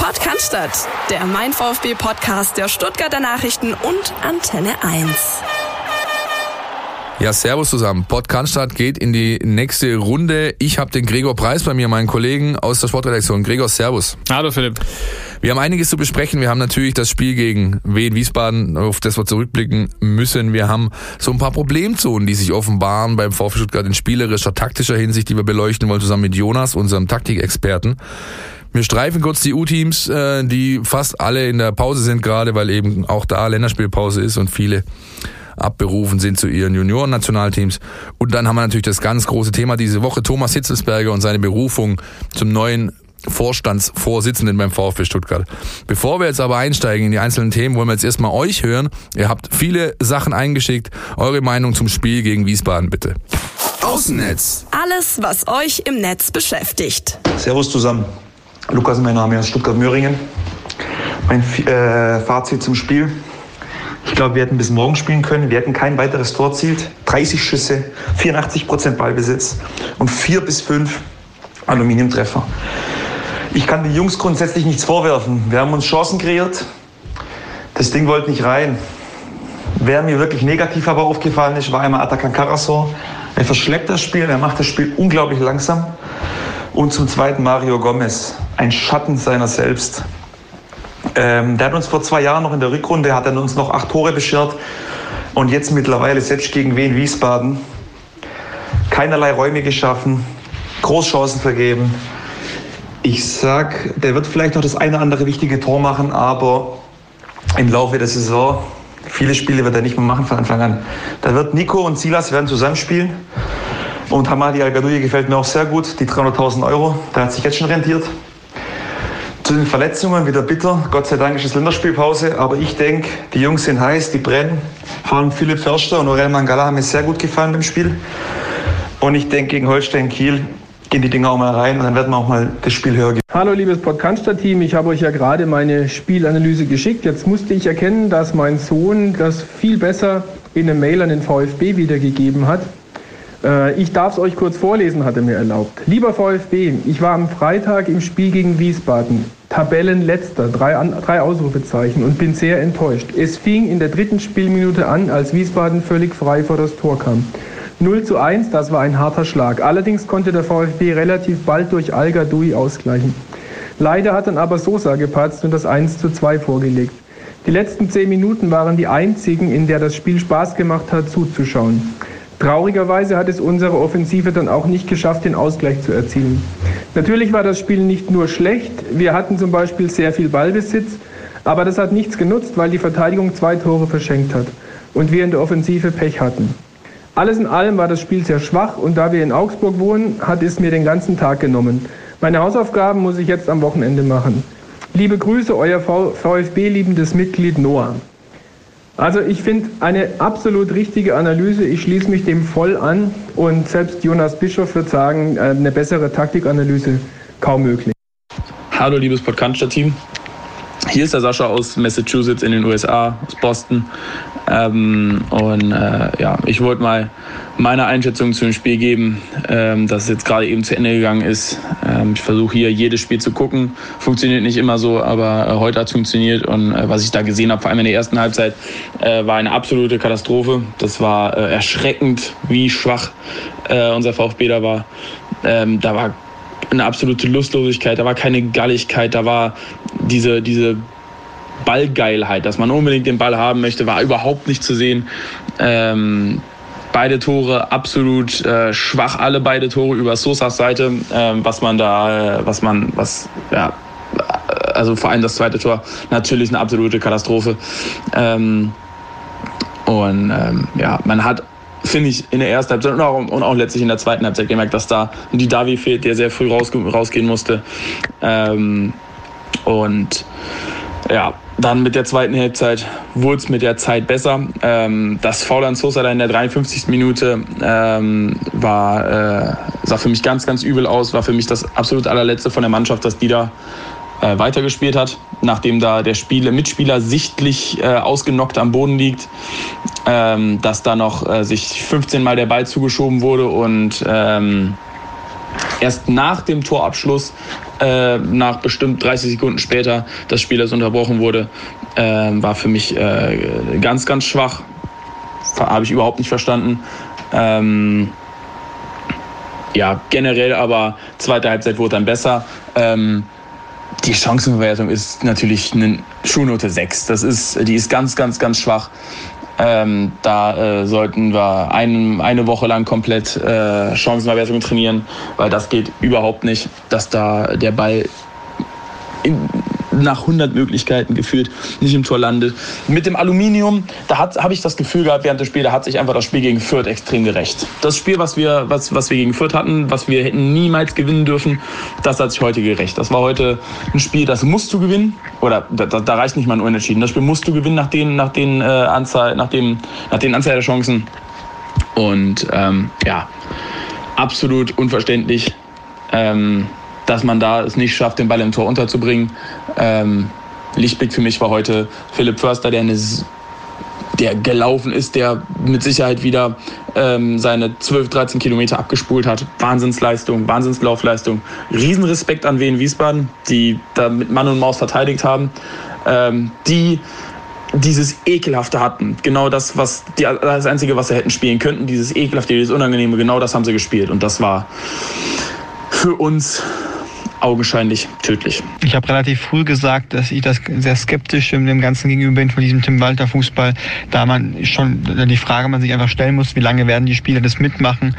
Podcast, der Mein VfB Podcast der Stuttgarter Nachrichten und Antenne 1. Ja, servus zusammen. Podcast geht in die nächste Runde. Ich habe den Gregor Preis bei mir, meinen Kollegen aus der Sportredaktion. Gregor, servus. Hallo Philipp. Wir haben einiges zu besprechen. Wir haben natürlich das Spiel gegen Wien Wiesbaden, auf das wir zurückblicken müssen. Wir haben so ein paar Problemzonen, die sich offenbaren beim VfB Stuttgart in spielerischer, taktischer Hinsicht, die wir beleuchten wollen, zusammen mit Jonas, unserem Taktikexperten. Wir streifen kurz die U-Teams, äh, die fast alle in der Pause sind gerade, weil eben auch da Länderspielpause ist und viele abberufen sind zu ihren Junioren-Nationalteams. Und dann haben wir natürlich das ganz große Thema diese Woche, Thomas Hitzelsberger und seine Berufung zum neuen Vorstandsvorsitzenden beim VfB Stuttgart. Bevor wir jetzt aber einsteigen in die einzelnen Themen, wollen wir jetzt erstmal euch hören. Ihr habt viele Sachen eingeschickt. Eure Meinung zum Spiel gegen Wiesbaden bitte. Außennetz. Alles, was euch im Netz beschäftigt. Servus zusammen. Lukas, mein Name ist Stuttgart-Möhringen. Mein äh, Fazit zum Spiel. Ich glaube, wir hätten bis morgen spielen können. Wir hätten kein weiteres Tor erzielt. 30 Schüsse, 84 Prozent Ballbesitz und vier bis fünf Aluminiumtreffer. Ich kann den Jungs grundsätzlich nichts vorwerfen. Wir haben uns Chancen kreiert. Das Ding wollte nicht rein. Wer mir wirklich negativ aber aufgefallen ist, war einmal Atakan Karasor. Er verschleppt das Spiel, er macht das Spiel unglaublich langsam. Und zum Zweiten Mario Gomez, ein Schatten seiner selbst. Ähm, der hat uns vor zwei Jahren noch in der Rückrunde, hat er uns noch acht Tore beschert. Und jetzt mittlerweile selbst gegen Wien Wiesbaden. Keinerlei Räume geschaffen, Großchancen vergeben. Ich sag, der wird vielleicht noch das eine oder andere wichtige Tor machen, aber im Laufe der Saison, viele Spiele wird er nicht mehr machen von Anfang an. Da wird Nico und Silas werden zusammenspielen. Und Hamadi Al-Gadoui gefällt mir auch sehr gut, die 300.000 Euro, der hat sich jetzt schon rentiert. Zu den Verletzungen wieder bitter. Gott sei Dank ist es Länderspielpause, aber ich denke, die Jungs sind heiß, die brennen. Vor allem Philipp Förster und Aurel Mangala haben mir sehr gut gefallen beim Spiel. Und ich denke, gegen Holstein Kiel gehen die Dinger auch mal rein und dann werden wir auch mal das Spiel höher gehen. Hallo liebes Podcast-Team, ich habe euch ja gerade meine Spielanalyse geschickt. Jetzt musste ich erkennen, dass mein Sohn das viel besser in eine Mail an den VfB wiedergegeben hat. Äh, ich darf es euch kurz vorlesen, hat er mir erlaubt. Lieber VfB, ich war am Freitag im Spiel gegen Wiesbaden. Tabellenletzter, drei, drei Ausrufezeichen und bin sehr enttäuscht. Es fing in der dritten Spielminute an, als Wiesbaden völlig frei vor das Tor kam. 0 zu 1, das war ein harter Schlag. Allerdings konnte der VfB relativ bald durch Al Gadoui ausgleichen. Leider hat dann aber Sosa gepatzt und das 1 zu 2 vorgelegt. Die letzten zehn Minuten waren die einzigen, in der das Spiel Spaß gemacht hat, zuzuschauen. Traurigerweise hat es unsere Offensive dann auch nicht geschafft, den Ausgleich zu erzielen. Natürlich war das Spiel nicht nur schlecht, wir hatten zum Beispiel sehr viel Ballbesitz, aber das hat nichts genutzt, weil die Verteidigung zwei Tore verschenkt hat und wir in der Offensive Pech hatten. Alles in allem war das Spiel sehr schwach und da wir in Augsburg wohnen, hat es mir den ganzen Tag genommen. Meine Hausaufgaben muss ich jetzt am Wochenende machen. Liebe Grüße, euer VfB-liebendes Mitglied Noah. Also ich finde eine absolut richtige Analyse. Ich schließe mich dem voll an und selbst Jonas Bischof wird sagen, äh, eine bessere Taktikanalyse kaum möglich. Hallo liebes Podcast-Team. Hier ist der Sascha aus Massachusetts in den USA, aus Boston. Ähm, und äh, ja, ich wollte mal meine Einschätzung zum Spiel geben, ähm, das jetzt gerade eben zu Ende gegangen ist. Ähm, ich versuche hier jedes Spiel zu gucken. Funktioniert nicht immer so, aber äh, heute hat es funktioniert. Und äh, was ich da gesehen habe, vor allem in der ersten Halbzeit, äh, war eine absolute Katastrophe. Das war äh, erschreckend, wie schwach äh, unser VfB da war. Ähm, da war eine absolute Lustlosigkeit, da war keine Galligkeit, da war diese, diese Ballgeilheit, dass man unbedingt den Ball haben möchte, war überhaupt nicht zu sehen. Ähm, beide Tore absolut äh, schwach, alle beide Tore über Sosas Seite, äh, was man da, äh, was man, was, ja, also vor allem das zweite Tor, natürlich eine absolute Katastrophe. Ähm, und ähm, ja, man hat finde ich, in der ersten Halbzeit und auch, und auch, letztlich in der zweiten Halbzeit gemerkt, dass da die Davi fehlt, der sehr früh raus, rausgehen musste. Ähm, und ja, dann mit der zweiten Halbzeit wurde es mit der Zeit besser. Ähm, das Foul an Sosa in der 53. Minute ähm, war, äh, sah für mich ganz, ganz übel aus. War für mich das absolut allerletzte von der Mannschaft, dass die da äh, weitergespielt hat, nachdem da der Spieler, Mitspieler sichtlich äh, ausgenockt am Boden liegt, ähm, dass da noch äh, sich 15 Mal der Ball zugeschoben wurde und ähm, erst nach dem Torabschluss, äh, nach bestimmt 30 Sekunden später, das Spiel, das unterbrochen wurde, äh, war für mich äh, ganz, ganz schwach. Habe ich überhaupt nicht verstanden. Ähm, ja, generell aber zweite Halbzeit wurde dann besser. Ähm, die Chancenverwertung ist natürlich eine Schulnote 6. Das ist, die ist ganz, ganz, ganz schwach. Ähm, da äh, sollten wir ein, eine Woche lang komplett äh, Chancenverwertung trainieren, weil das geht überhaupt nicht, dass da der Ball in, nach 100 Möglichkeiten gefühlt nicht im Tor landet. Mit dem Aluminium, da habe ich das Gefühl gehabt während des Spiels, da hat sich einfach das Spiel gegen Fürth extrem gerecht. Das Spiel, was wir, was, was wir gegen Fürth hatten, was wir hätten niemals gewinnen dürfen, das hat sich heute gerecht. Das war heute ein Spiel, das musst du gewinnen. Oder da, da reicht nicht mal ein Unentschieden. Das Spiel musst du gewinnen nach den, nach den, äh, Anzahl, nach dem, nach den Anzahl der Chancen. Und ähm, ja, absolut unverständlich. Ähm, dass man da es nicht schafft, den Ball im Tor unterzubringen. Ähm, Lichtblick für mich war heute Philipp Förster, der, eine, der gelaufen ist, der mit Sicherheit wieder ähm, seine 12, 13 Kilometer abgespult hat. Wahnsinnsleistung, Wahnsinnslaufleistung. Riesenrespekt an Wien Wiesbaden, die da mit Mann und Maus verteidigt haben. Ähm, die dieses Ekelhafte hatten. Genau das, was die, das Einzige, was sie hätten spielen könnten, dieses Ekelhafte, dieses Unangenehme, genau das haben sie gespielt. Und das war für uns augenscheinlich tödlich. Ich habe relativ früh gesagt, dass ich das sehr skeptisch dem Ganzen gegenüber bin von diesem Tim Walter Fußball, da man schon die Frage man sich einfach stellen muss, wie lange werden die Spieler das mitmachen,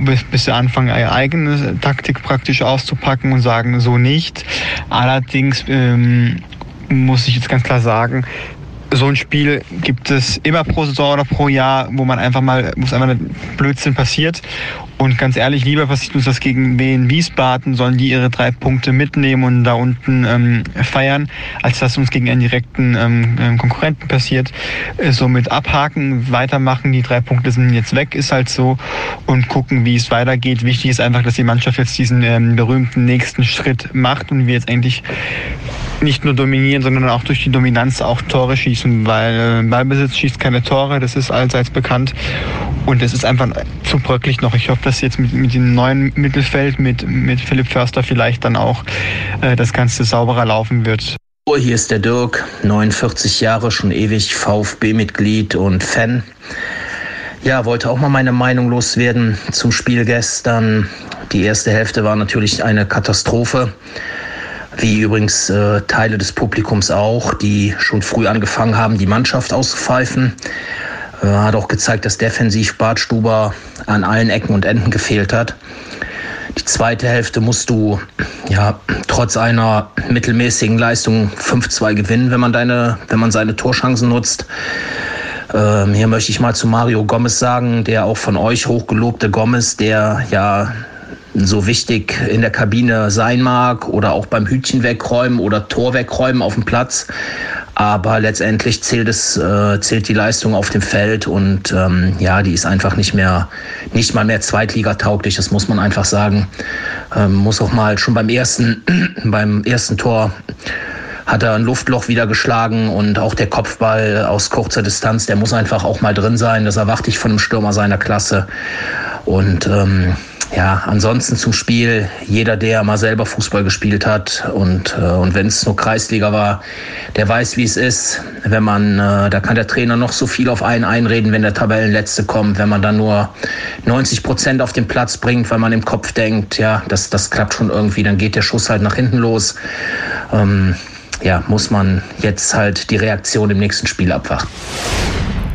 bis, bis sie anfangen, ihre eigene Taktik praktisch auszupacken und sagen, so nicht. Allerdings ähm, muss ich jetzt ganz klar sagen, so ein Spiel gibt es immer pro Saison oder pro Jahr, wo man einfach mal, wo es einfach ein Blödsinn passiert. Und ganz ehrlich, lieber passiert uns das gegen Wien Wiesbaden, sollen die ihre drei Punkte mitnehmen und da unten ähm, feiern, als dass uns gegen einen direkten ähm, ähm Konkurrenten passiert. Äh, somit abhaken, weitermachen, die drei Punkte sind jetzt weg, ist halt so und gucken, wie es weitergeht. Wichtig ist einfach, dass die Mannschaft jetzt diesen ähm, berühmten nächsten Schritt macht und wir jetzt eigentlich nicht nur dominieren, sondern auch durch die Dominanz auch Tore schießen, weil äh, Ballbesitz schießt keine Tore, das ist allseits bekannt. Und es ist einfach zu bröcklich noch. Ich hoffe, dass jetzt mit, mit dem neuen Mittelfeld, mit, mit Philipp Förster vielleicht dann auch äh, das Ganze sauberer laufen wird. Oh, hier ist der Dirk, 49 Jahre, schon ewig VfB-Mitglied und Fan. Ja, wollte auch mal meine Meinung loswerden zum Spiel gestern. Die erste Hälfte war natürlich eine Katastrophe wie übrigens äh, Teile des Publikums auch, die schon früh angefangen haben, die Mannschaft auszupfeifen. Äh, hat auch gezeigt, dass defensiv Bartstuber an allen Ecken und Enden gefehlt hat. Die zweite Hälfte musst du ja trotz einer mittelmäßigen Leistung 5-2 gewinnen, wenn man deine, wenn man seine Torchancen nutzt. Ähm, hier möchte ich mal zu Mario Gomez sagen, der auch von euch hochgelobte Gomez, der ja so wichtig in der Kabine sein mag oder auch beim Hütchen wegräumen oder Tor wegräumen auf dem Platz. Aber letztendlich zählt es, äh, zählt die Leistung auf dem Feld und ähm, ja, die ist einfach nicht mehr, nicht mal mehr zweitligatauglich, das muss man einfach sagen. Ähm, muss auch mal schon beim ersten, beim ersten Tor hat er ein Luftloch wieder geschlagen und auch der Kopfball aus kurzer Distanz, der muss einfach auch mal drin sein. Das erwarte ich von einem Stürmer seiner Klasse. Und ähm, ja, ansonsten zum Spiel, jeder, der mal selber Fußball gespielt hat und, äh, und wenn es nur Kreisliga war, der weiß, wie es ist. Wenn man, äh, da kann der Trainer noch so viel auf einen einreden, wenn der Tabellenletzte kommt, wenn man dann nur 90 Prozent auf den Platz bringt, weil man im Kopf denkt, ja, das, das klappt schon irgendwie, dann geht der Schuss halt nach hinten los. Ähm, ja, muss man jetzt halt die Reaktion im nächsten Spiel abwarten.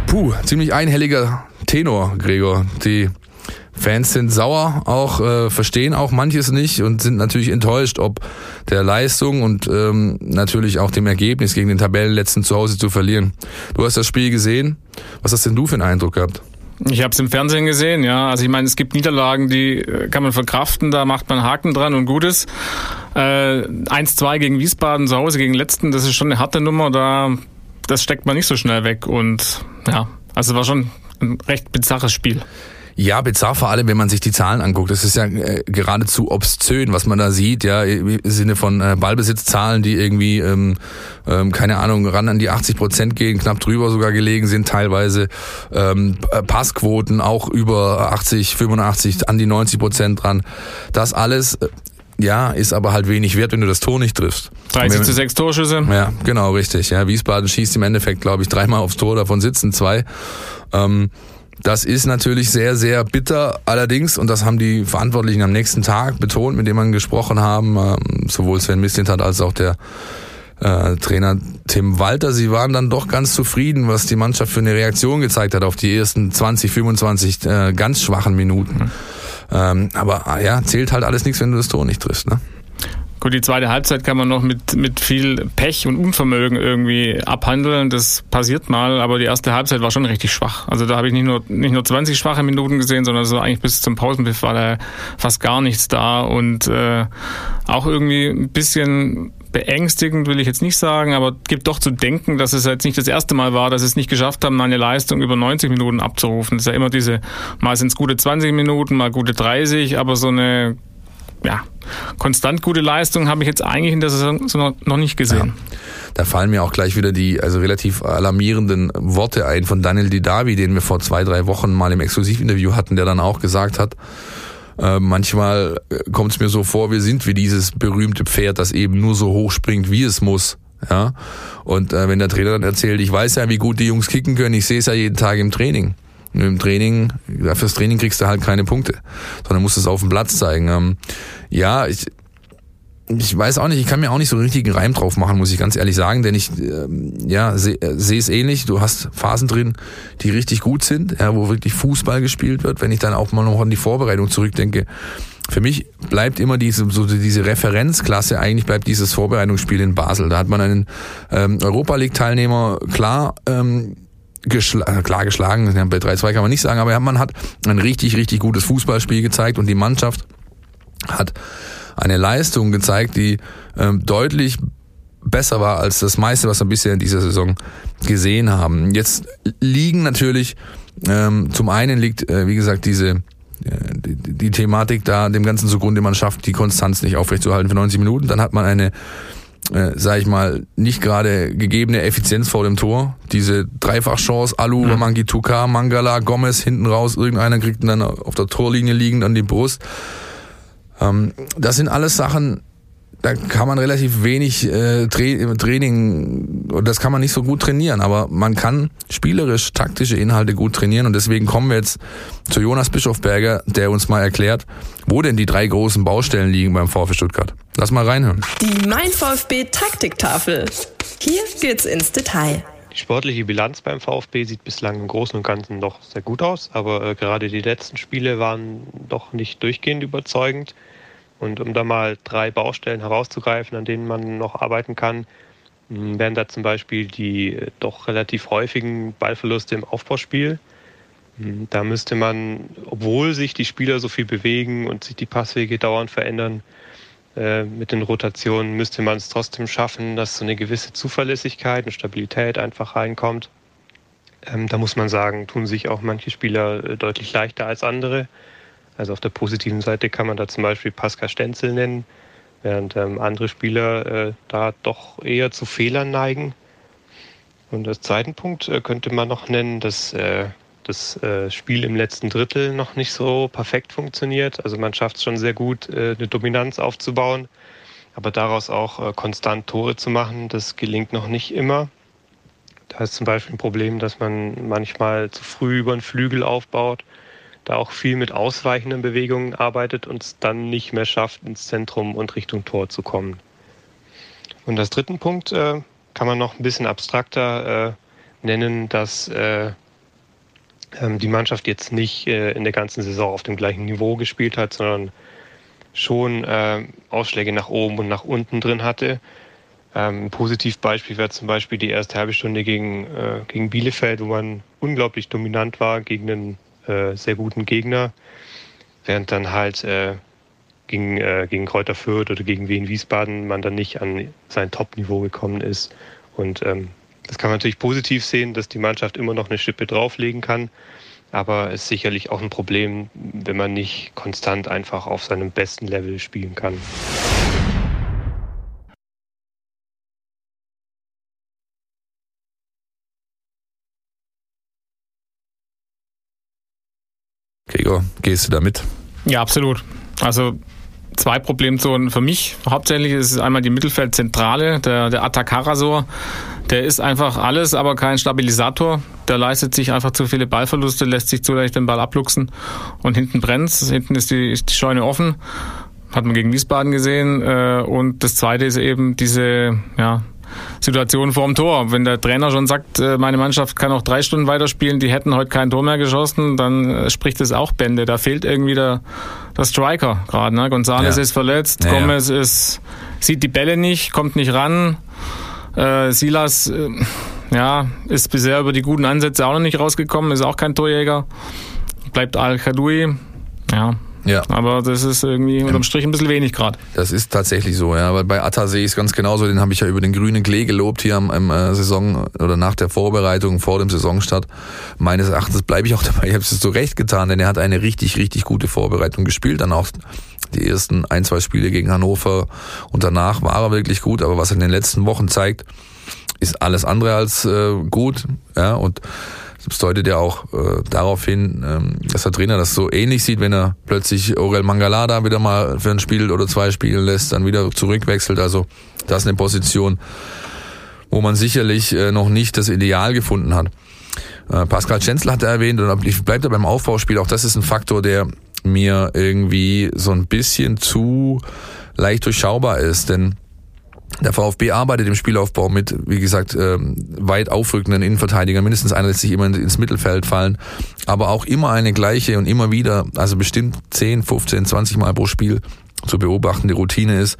Puh, ziemlich einhelliger Tenor, Gregor. Die Fans sind sauer, auch äh, verstehen auch manches nicht und sind natürlich enttäuscht, ob der Leistung und ähm, natürlich auch dem Ergebnis gegen den Tabellenletzten zu Hause zu verlieren. Du hast das Spiel gesehen. Was hast denn du für einen Eindruck gehabt? Ich habe es im Fernsehen gesehen, ja. Also ich meine, es gibt Niederlagen, die äh, kann man verkraften, da macht man Haken dran und Gutes. Äh, 1-2 gegen Wiesbaden zu Hause gegen Letzten, das ist schon eine harte Nummer, da das steckt man nicht so schnell weg. Und ja, also war schon ein recht bizarres Spiel. Ja, bizarr vor allem, wenn man sich die Zahlen anguckt. Das ist ja äh, geradezu obszön, was man da sieht, ja, im Sinne von äh, Ballbesitzzahlen, die irgendwie, ähm, ähm, keine Ahnung, ran an die 80 Prozent gehen, knapp drüber sogar gelegen sind teilweise. Ähm, Passquoten auch über 80, 85, an die 90 Prozent dran. Das alles äh, ja, ist aber halt wenig wert, wenn du das Tor nicht triffst. 30 zu 6 Torschüsse. Ja, genau, richtig. Ja, Wiesbaden schießt im Endeffekt, glaube ich, dreimal aufs Tor, davon sitzen zwei. Ähm, das ist natürlich sehr, sehr bitter. Allerdings, und das haben die Verantwortlichen am nächsten Tag betont, mit dem man gesprochen haben, ähm, sowohl Sven Mislintat als auch der äh, Trainer Tim Walter, sie waren dann doch ganz zufrieden, was die Mannschaft für eine Reaktion gezeigt hat auf die ersten 20, 25 äh, ganz schwachen Minuten. Mhm. Ähm, aber ah, ja, zählt halt alles nichts, wenn du das Tor nicht triffst. Ne? Gut, die zweite Halbzeit kann man noch mit, mit viel Pech und Unvermögen irgendwie abhandeln. Das passiert mal, aber die erste Halbzeit war schon richtig schwach. Also da habe ich nicht nur, nicht nur 20 schwache Minuten gesehen, sondern so eigentlich bis zum Pausenpfiff war da fast gar nichts da und äh, auch irgendwie ein bisschen beängstigend will ich jetzt nicht sagen, aber gibt doch zu denken, dass es jetzt nicht das erste Mal war, dass es nicht geschafft haben, eine Leistung über 90 Minuten abzurufen. Das ist ja immer diese, mal sind es gute 20 Minuten, mal gute 30, aber so eine ja, konstant gute Leistung habe ich jetzt eigentlich in der Saison noch nicht gesehen. Ja. Da fallen mir auch gleich wieder die also relativ alarmierenden Worte ein von Daniel Didavi, den wir vor zwei, drei Wochen mal im Exklusivinterview hatten, der dann auch gesagt hat, äh, manchmal äh, kommt es mir so vor, wir sind wie dieses berühmte Pferd, das eben nur so hoch springt, wie es muss. Ja. Und äh, wenn der Trainer dann erzählt, ich weiß ja, wie gut die Jungs kicken können, ich sehe es ja jeden Tag im Training. Im Training, fürs Training kriegst du halt keine Punkte, sondern musst es auf dem Platz zeigen. Ähm, ja, ich, ich weiß auch nicht, ich kann mir auch nicht so einen richtigen Reim drauf machen, muss ich ganz ehrlich sagen, denn ich ähm, ja, sehe seh es ähnlich. Du hast Phasen drin, die richtig gut sind, ja, wo wirklich Fußball gespielt wird. Wenn ich dann auch mal noch an die Vorbereitung zurückdenke, für mich bleibt immer diese, so diese Referenzklasse, eigentlich bleibt dieses Vorbereitungsspiel in Basel. Da hat man einen ähm, Europa League-Teilnehmer klar ähm, geschl äh, klar geschlagen, bei 3-2 kann man nicht sagen, aber man hat ein richtig, richtig gutes Fußballspiel gezeigt und die Mannschaft hat eine Leistung gezeigt, die ähm, deutlich besser war als das meiste, was wir bisher in dieser Saison gesehen haben. Jetzt liegen natürlich, ähm, zum einen liegt, äh, wie gesagt, diese äh, die, die Thematik da dem Ganzen zugrunde, man schafft die Konstanz nicht aufrechtzuerhalten für 90 Minuten, dann hat man eine äh, sag ich mal, nicht gerade gegebene Effizienz vor dem Tor. Diese Dreifachchance, Alu, mhm. Mangituka, Mangala, Gomez hinten raus, irgendeiner kriegt dann auf der Torlinie liegend an die Brust. Ähm, das sind alles Sachen, da kann man relativ wenig äh, Training, und das kann man nicht so gut trainieren, aber man kann spielerisch taktische Inhalte gut trainieren und deswegen kommen wir jetzt zu Jonas Bischofberger, der uns mal erklärt, wo denn die drei großen Baustellen liegen beim VfB Stuttgart. Lass mal reinhören. Die Mein VfB Taktiktafel. Hier geht's ins Detail. Die sportliche Bilanz beim VfB sieht bislang im Großen und Ganzen doch sehr gut aus, aber äh, gerade die letzten Spiele waren doch nicht durchgehend überzeugend. Und um da mal drei Baustellen herauszugreifen, an denen man noch arbeiten kann, hm, wären da zum Beispiel die äh, doch relativ häufigen Ballverluste im Aufbauspiel. Hm, da müsste man, obwohl sich die Spieler so viel bewegen und sich die Passwege dauernd verändern, äh, mit den Rotationen müsste man es trotzdem schaffen, dass so eine gewisse Zuverlässigkeit und Stabilität einfach reinkommt. Ähm, da muss man sagen, tun sich auch manche Spieler äh, deutlich leichter als andere. Also auf der positiven Seite kann man da zum Beispiel Pascal Stenzel nennen, während ähm, andere Spieler äh, da doch eher zu Fehlern neigen. Und als zweiten Punkt äh, könnte man noch nennen, dass äh, das äh, Spiel im letzten Drittel noch nicht so perfekt funktioniert. Also man schafft es schon sehr gut, äh, eine Dominanz aufzubauen, aber daraus auch äh, konstant Tore zu machen, das gelingt noch nicht immer. Da ist zum Beispiel ein Problem, dass man manchmal zu früh über den Flügel aufbaut da auch viel mit ausweichenden Bewegungen arbeitet und es dann nicht mehr schafft, ins Zentrum und Richtung Tor zu kommen. Und als dritten Punkt äh, kann man noch ein bisschen abstrakter äh, nennen, dass äh, ähm, die Mannschaft jetzt nicht äh, in der ganzen Saison auf dem gleichen Niveau gespielt hat, sondern schon äh, Ausschläge nach oben und nach unten drin hatte. Ähm, ein Positivbeispiel wäre zum Beispiel die erste halbe Stunde gegen, äh, gegen Bielefeld, wo man unglaublich dominant war gegen einen äh, sehr guten Gegner, während dann halt äh, gegen, äh, gegen Kräuter Fürth oder gegen Wien Wiesbaden man dann nicht an sein Top-Niveau gekommen ist. Und ähm, das kann man natürlich positiv sehen, dass die Mannschaft immer noch eine Schippe drauflegen kann. Aber es ist sicherlich auch ein Problem, wenn man nicht konstant einfach auf seinem besten Level spielen kann. Gregor, gehst du damit? Ja, absolut. Also zwei Problemzonen für mich. Hauptsächlich ist es einmal die Mittelfeldzentrale, der, der Atakarasor. Der ist einfach alles, aber kein Stabilisator. Der leistet sich einfach zu viele Ballverluste, lässt sich zu leicht den Ball abluchsen und hinten brennt Hinten ist die, ist die Scheune offen. Hat man gegen Wiesbaden gesehen. Äh, und das zweite ist eben diese, ja, Situation vorm Tor. Wenn der Trainer schon sagt, äh, meine Mannschaft kann auch drei Stunden weiterspielen, die hätten heute kein Tor mehr geschossen, dann äh, spricht es auch Bände. Da fehlt irgendwie der, der Striker gerade. Ne? González ja. ist verletzt, ja, Gomez ja. ist, sieht die Bälle nicht, kommt nicht ran. Äh, Silas äh, ja, ist bisher über die guten Ansätze auch noch nicht rausgekommen, ist auch kein Torjäger. Bleibt Al-Kadoui. Ja, ja. Aber das ist irgendwie unterm Strich ein bisschen wenig gerade. Das ist tatsächlich so, ja. Aber bei Atta sehe ich es ganz genauso. Den habe ich ja über den grünen Klee gelobt hier am, am äh, Saison oder nach der Vorbereitung vor dem Saisonstart. Meines Erachtens bleibe ich auch dabei. Ich habe es so recht getan, denn er hat eine richtig, richtig gute Vorbereitung gespielt. Dann auch die ersten ein, zwei Spiele gegen Hannover und danach war er wirklich gut. Aber was er in den letzten Wochen zeigt, ist alles andere als äh, gut. Ja, und das deutet ja auch äh, darauf hin, ähm, dass der Trainer das so ähnlich sieht, wenn er plötzlich Aurel Mangalada wieder mal für ein Spiel oder zwei spielen lässt, dann wieder zurückwechselt. Also das ist eine Position, wo man sicherlich äh, noch nicht das Ideal gefunden hat. Äh, Pascal Schenzler hat er erwähnt und ich bleibe da beim Aufbauspiel. Auch das ist ein Faktor, der mir irgendwie so ein bisschen zu leicht durchschaubar ist, denn der VfB arbeitet im Spielaufbau mit, wie gesagt, ähm, weit aufrückenden Innenverteidigern. Mindestens einer lässt sich immer ins Mittelfeld fallen. Aber auch immer eine gleiche und immer wieder, also bestimmt 10, 15, 20 Mal pro Spiel zu beobachtende Routine ist.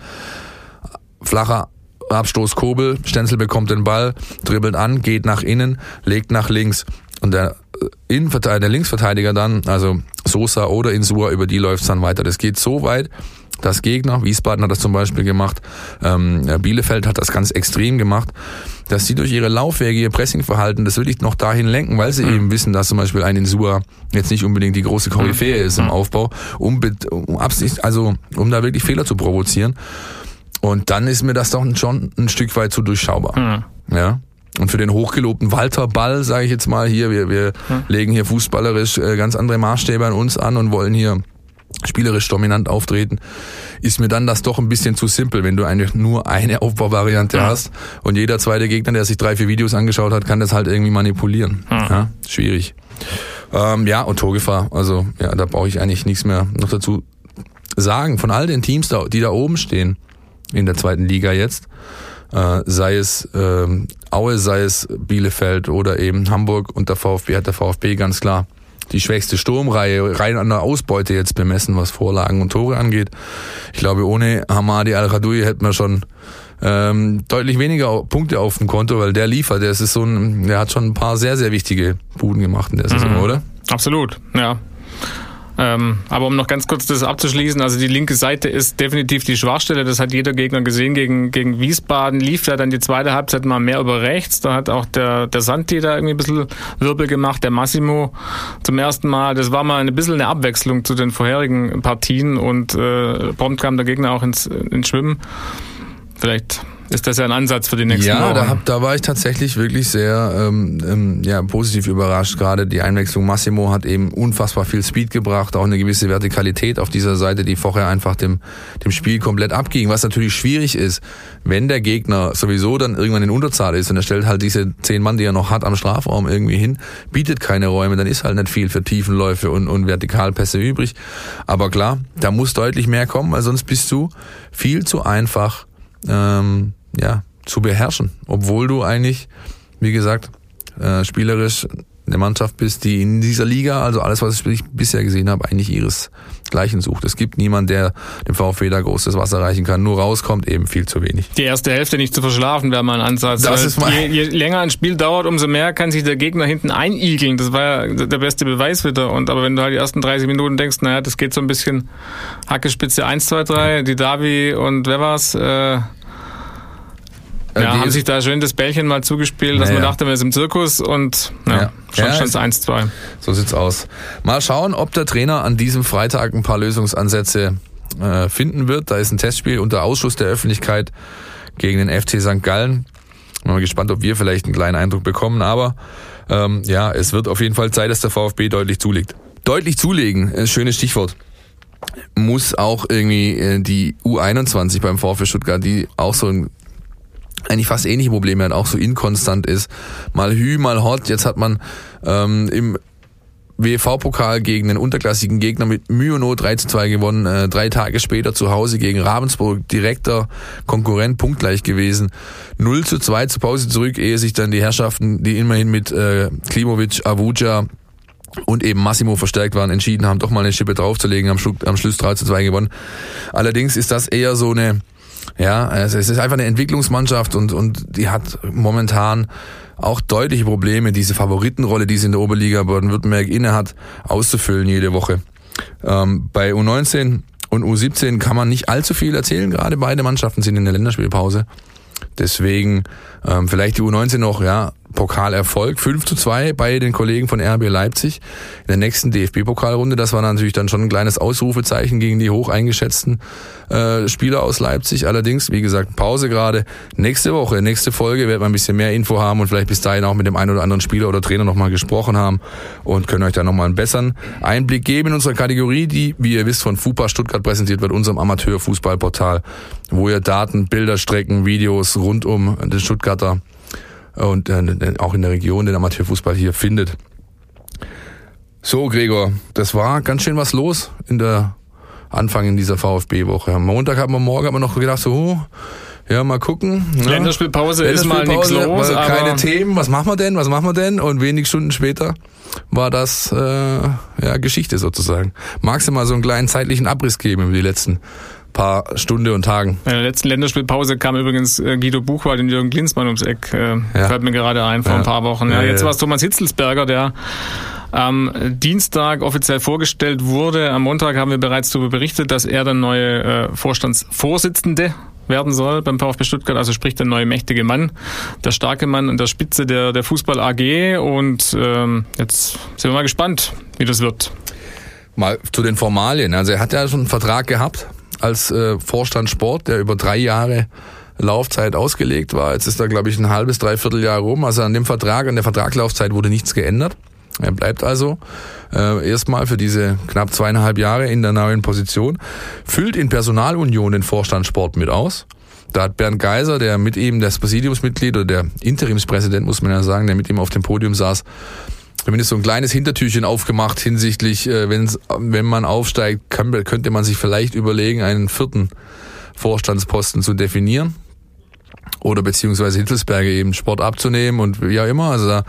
Flacher Abstoß Kobel, Stenzel bekommt den Ball, dribbelt an, geht nach innen, legt nach links. Und der äh, Innenverteidiger, der Linksverteidiger dann, also Sosa oder Insua, über die läuft's dann weiter. Das geht so weit, dass Gegner, Wiesbaden hat das zum Beispiel gemacht, ähm, Bielefeld hat das ganz extrem gemacht, dass sie durch ihre Laufwege, ihr Pressingverhalten das wirklich noch dahin lenken, weil sie mhm. eben wissen, dass zum Beispiel ein Insua jetzt nicht unbedingt die große Koryphäe mhm. ist im mhm. Aufbau, um, um Absicht, also um da wirklich Fehler zu provozieren. Und dann ist mir das doch schon ein Stück weit zu durchschaubar. Mhm. Ja. Und für den hochgelobten Walter Ball, sage ich jetzt mal hier, wir, wir mhm. legen hier fußballerisch äh, ganz andere Maßstäbe an uns an und wollen hier spielerisch dominant auftreten, ist mir dann das doch ein bisschen zu simpel, wenn du eigentlich nur eine Aufbauvariante ja. hast und jeder zweite Gegner, der sich drei, vier Videos angeschaut hat, kann das halt irgendwie manipulieren. Ja, ja schwierig. Ähm, ja, und Torgefahr, also ja, da brauche ich eigentlich nichts mehr noch dazu sagen. Von all den Teams, die da oben stehen in der zweiten Liga jetzt, äh, sei es ähm, Aue, sei es Bielefeld oder eben Hamburg und der VfB hat der VfB ganz klar die schwächste Sturmreihe rein an der Ausbeute jetzt bemessen, was Vorlagen und Tore angeht. Ich glaube, ohne Hamadi Al-Khadoui hätten wir schon ähm, deutlich weniger Punkte auf dem Konto, weil der liefert. Der ist so ein, der hat schon ein paar sehr, sehr wichtige Buden gemacht in der Saison, mhm. oder? Absolut, ja. Ähm, aber um noch ganz kurz das abzuschließen, also die linke Seite ist definitiv die Schwachstelle. Das hat jeder Gegner gesehen. Gegen, gegen Wiesbaden lief ja dann die zweite Halbzeit mal mehr über rechts. Da hat auch der, der Santi da irgendwie ein bisschen Wirbel gemacht, der Massimo zum ersten Mal. Das war mal ein bisschen eine Abwechslung zu den vorherigen Partien und äh, prompt kam der Gegner auch ins, ins Schwimmen. Vielleicht ist das ja ein Ansatz für die nächsten ja, Wochen. Ja, da, da war ich tatsächlich wirklich sehr ähm, ähm, ja, positiv überrascht. Gerade die Einwechslung Massimo hat eben unfassbar viel Speed gebracht, auch eine gewisse Vertikalität auf dieser Seite, die vorher einfach dem, dem Spiel komplett abging. Was natürlich schwierig ist, wenn der Gegner sowieso dann irgendwann in Unterzahl ist und er stellt halt diese zehn Mann, die er noch hat, am Strafraum irgendwie hin, bietet keine Räume, dann ist halt nicht viel für Tiefenläufe und, und Vertikalpässe übrig. Aber klar, da muss deutlich mehr kommen, weil sonst bist du viel zu einfach ähm, ja, zu beherrschen. Obwohl du eigentlich, wie gesagt, äh, spielerisch eine Mannschaft bist, die in dieser Liga, also alles, was ich bisher gesehen habe, eigentlich ihresgleichen sucht. Es gibt niemanden, der dem VfB da großes Wasser reichen kann. Nur rauskommt eben viel zu wenig. Die erste Hälfte nicht zu verschlafen wäre mal ein Ansatz. Das ist mal je, je länger ein Spiel dauert, umso mehr kann sich der Gegner hinten einigeln. Das war ja der beste Beweis wieder. Und aber wenn du halt die ersten 30 Minuten denkst, naja, das geht so ein bisschen Hackespitze 1, 2, 3, die Davi und wer war's? Äh, ja, haben sich da schön das Bällchen mal zugespielt, dass Naja. man dachte, man ist im Zirkus und ja, Ja. schon Ja, stand es- es 1-2. So sieht's aus. Mal schauen, ob der Trainer an diesem Freitag ein paar Lösungsansätze äh, finden wird. Da ist ein Testspiel unter Ausschluss der Öffentlichkeit gegen den FC St. Gallen. Bin mal gespannt, ob wir vielleicht einen kleinen Eindruck bekommen. Aber ähm, ja, es wird auf jeden Fall Zeit, dass der VfB deutlich zulegt. Deutlich zulegen, äh, schönes Stichwort. Muss auch irgendwie äh, die U21 beim VfB Stuttgart, die auch so ein eigentlich fast ähnliche Probleme hat, auch so inkonstant ist. Mal Hü, mal Hot. Jetzt hat man ähm, im WV-Pokal gegen den unterklassigen Gegner mit Mühe und Not 3 zu 2 gewonnen. Äh, drei Tage später zu Hause gegen Ravensburg, direkter Konkurrent, punktgleich gewesen. 0 zu 2 zur Pause zurück, ehe sich dann die Herrschaften, die immerhin mit äh, Klimovic, Avuja und eben Massimo verstärkt waren, entschieden haben, doch mal eine Schippe draufzulegen, am, Schlu- am Schluss 3 zu 2 gewonnen. Allerdings ist das eher so eine, ja, also es ist einfach eine Entwicklungsmannschaft und, und die hat momentan auch deutliche Probleme, diese Favoritenrolle, die sie in der Oberliga Baden-Württemberg inne hat, auszufüllen jede Woche. Ähm, bei U19 und U17 kann man nicht allzu viel erzählen, gerade beide Mannschaften sind in der Länderspielpause. Deswegen ähm, vielleicht die U19 noch, ja, Pokalerfolg, 5 zu 2 bei den Kollegen von RB Leipzig. In der nächsten DFB-Pokalrunde, das war natürlich dann schon ein kleines Ausrufezeichen gegen die hoch eingeschätzten äh, Spieler aus Leipzig. Allerdings, wie gesagt, Pause gerade. Nächste Woche, nächste Folge wird man ein bisschen mehr Info haben und vielleicht bis dahin auch mit dem einen oder anderen Spieler oder Trainer nochmal gesprochen haben und können euch da nochmal einen besseren Einblick geben in unsere Kategorie, die, wie ihr wisst, von FUPA Stuttgart präsentiert wird, unserem Amateurfußballportal, wo ihr Daten, Bilder, Strecken, Videos rund um den Stuttgarter und äh, auch in der Region den Amateurfußball hier findet. So, Gregor, das war ganz schön was los in der Anfang in dieser VfB-Woche. Am Montag haben wir morgen haben wir noch gedacht, so, ja, mal gucken. Ja. Länderspielpause ist mal nichts los, weil keine aber Themen, was machen wir denn, was machen wir denn? Und wenig Stunden später war das äh, ja Geschichte sozusagen. Magst du mal so einen kleinen zeitlichen Abriss geben über die letzten paar Stunden und Tagen? in der letzten Länderspielpause kam übrigens äh, Guido Buchwald und Jürgen Klinsmann ums Eck. Äh, Ja. Fällt mir gerade ein vor Ja. ein paar Wochen. Ja, jetzt war es Thomas Hitzelsberger, der am Dienstag offiziell vorgestellt wurde. Am Montag haben wir bereits darüber berichtet, dass er der neue äh, Vorstandsvorsitzende werden soll beim VfB Stuttgart, also sprich der neue mächtige Mann, der starke Mann an der Spitze der, der Fußball AG und ähm, jetzt sind wir mal gespannt, wie das wird. Mal zu den Formalien. Also er hat ja schon einen Vertrag gehabt als äh, Vorstand Sport, der über drei Jahre Laufzeit ausgelegt war. Jetzt ist da, glaube ich, ein halbes, dreiviertel Jahr rum. Also an dem Vertrag, an der Vertragslaufzeit wurde nichts geändert. Er bleibt also äh, erstmal für diese knapp zweieinhalb Jahre in der neuen Position, füllt in Personalunion den Vorstand Sport mit aus. Da hat Bernd Geiser, der mit ihm das Präsidiumsmitglied oder der Interimspräsident, muss man ja sagen, der mit ihm auf dem Podium saß, zumindest so ein kleines Hintertürchen aufgemacht hinsichtlich, äh, wenn's, wenn man aufsteigt, kann, könnte man sich vielleicht überlegen, einen vierten Vorstandsposten zu definieren oder beziehungsweise Hittelsberger eben Sport abzunehmen und auch immer. Also da